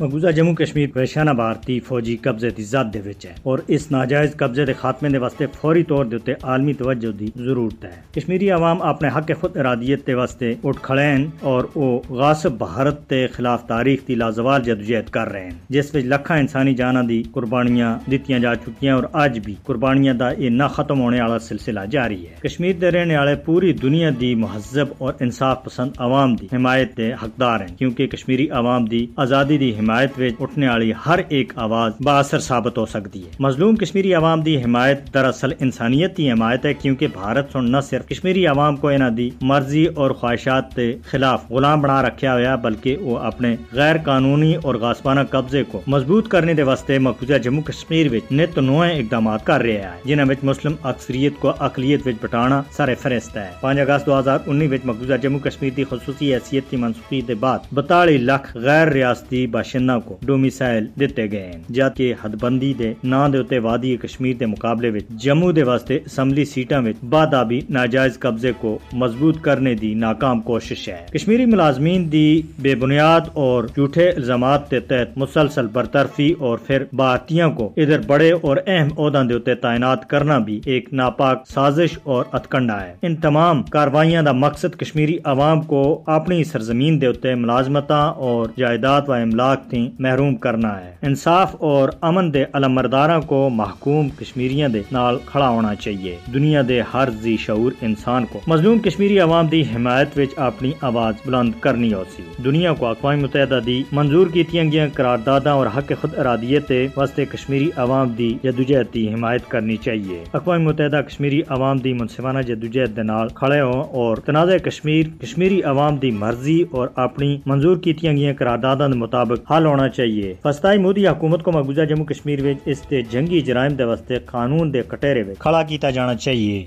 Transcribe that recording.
مقبوضہ جموں کشمیر پیشانہ بھارتی فوجی قبضے دی ذات دے وچ ہے اور اس ناجائز قبضے دے خاتمے دے واسطے فوری طور دے عالمی توجہ دی ضرورت ہے۔ کشمیری عوام اپنے حق خود ارادیت دے واسطے اٹھ کھڑے ہیں اور او غاصب بھارت تے خلاف تاریخ دی لازوال جدوجہد کر رہے ہیں، جس وچ لکھاں انسانی جاناں دی قربانیاں دتیاں جا چکیاں اور اج بھی قربانیاں دا یہ نہ ختم ہونے والا سلسلہ جاری ہے۔ کشمیر دے رہنے والے پوری دنیا دی مہذب اور انصاف پسند عوام دی حمایت دے حقدار ہیں، کیونکہ کشمیری عوام دی آزادی دی حمایت وچ اٹھنے والی ہر ایک آواز با اثر ثابت ہو سکتی ہے۔ مظلوم کشمیری عوام دی حمایت دراصل انسانیت دی حمایت ہے، کیونکہ بھارت سن نہ صرف کشمیری عوام کو انہاں دی مرضی اور خواہشات کے خلاف غلام بنا رکھیا ہوا بلکہ وہ اپنے غیر قانونی اور غاسبانہ قبضے کو مضبوط کرنے دے واسطے مقبوضہ جموں کشمیر وچ نت نوئے اقدامات کر رہا ہے۔ جنہاں وچ مسلم اکثریت کو اقلیت وچ بٹانا سر فہرست ہے۔ 5 اگست 2019 وچ مقبوضہ جموں کشمیر دی خصوصی حیثیت کی منسوخی دے بعد 42 لاکھ غیر ریاستی باشندہ کو ڈومیسائل دیتے گئے ہیں جبکہ حد بندی دے نا دے اتے وادی کشمیر دے مقابلے وچ جموں دے واسطے اسمبلی سیٹاں وچ بادابی ناجائز قبضے کو مضبوط کرنے دی ناکام کوشش ہے کشمیری ملازمین دی بے بنیاد اور جھوٹے الزامات کے مسلسل برطرفی اور پھر بھارتیوں کو ادھر بڑے اور اہم عہدوں دے اتے تعینات کرنا بھی ایک ناپاک سازش اور اتکنڈا ہے ان تمام کاروائیاں دا مقصد کشمیری عوام کو اپنی سرزمین دے اتے ملازمتاں اور جائیداد و املاک تھی محروم کرنا ہے۔ انصاف اور امن دے علمبرداراں کو محکوم کشمیریاں دے نال کھڑا ہونا چاہیے۔ دنیا دے ہر ذی شعور انسان کو۔ مظلوم کشمیری عوام دی حمایت وچ اپنی آواز بلند کرنی ہو سی دنیا کو اقوام متحدہ دی منظور کیتیاں گیا قرارداداں اور حق خود ارادیت دے واسطے کشمیری عوام دی جدوجہد دی حمایت کرنی چاہیے۔ اقوام متحدہ کشمیری عوام دی منصفانہ جدوجہد دے نال کھڑے ہوں اور تنازع کشمیر، کشمیری عوام دی مرضی اور اپنی منظور کیتیاں گیا قرارداداں دے مطابق حل ہونا چاہیے۔ فستائی مودی حکومت کو مقبوضہ جموں کشمیر وچ اس دے جنگی جرائم دے واسطے قانون دے کٹہرے وچ کھڑا کیتا جانا چاہیے۔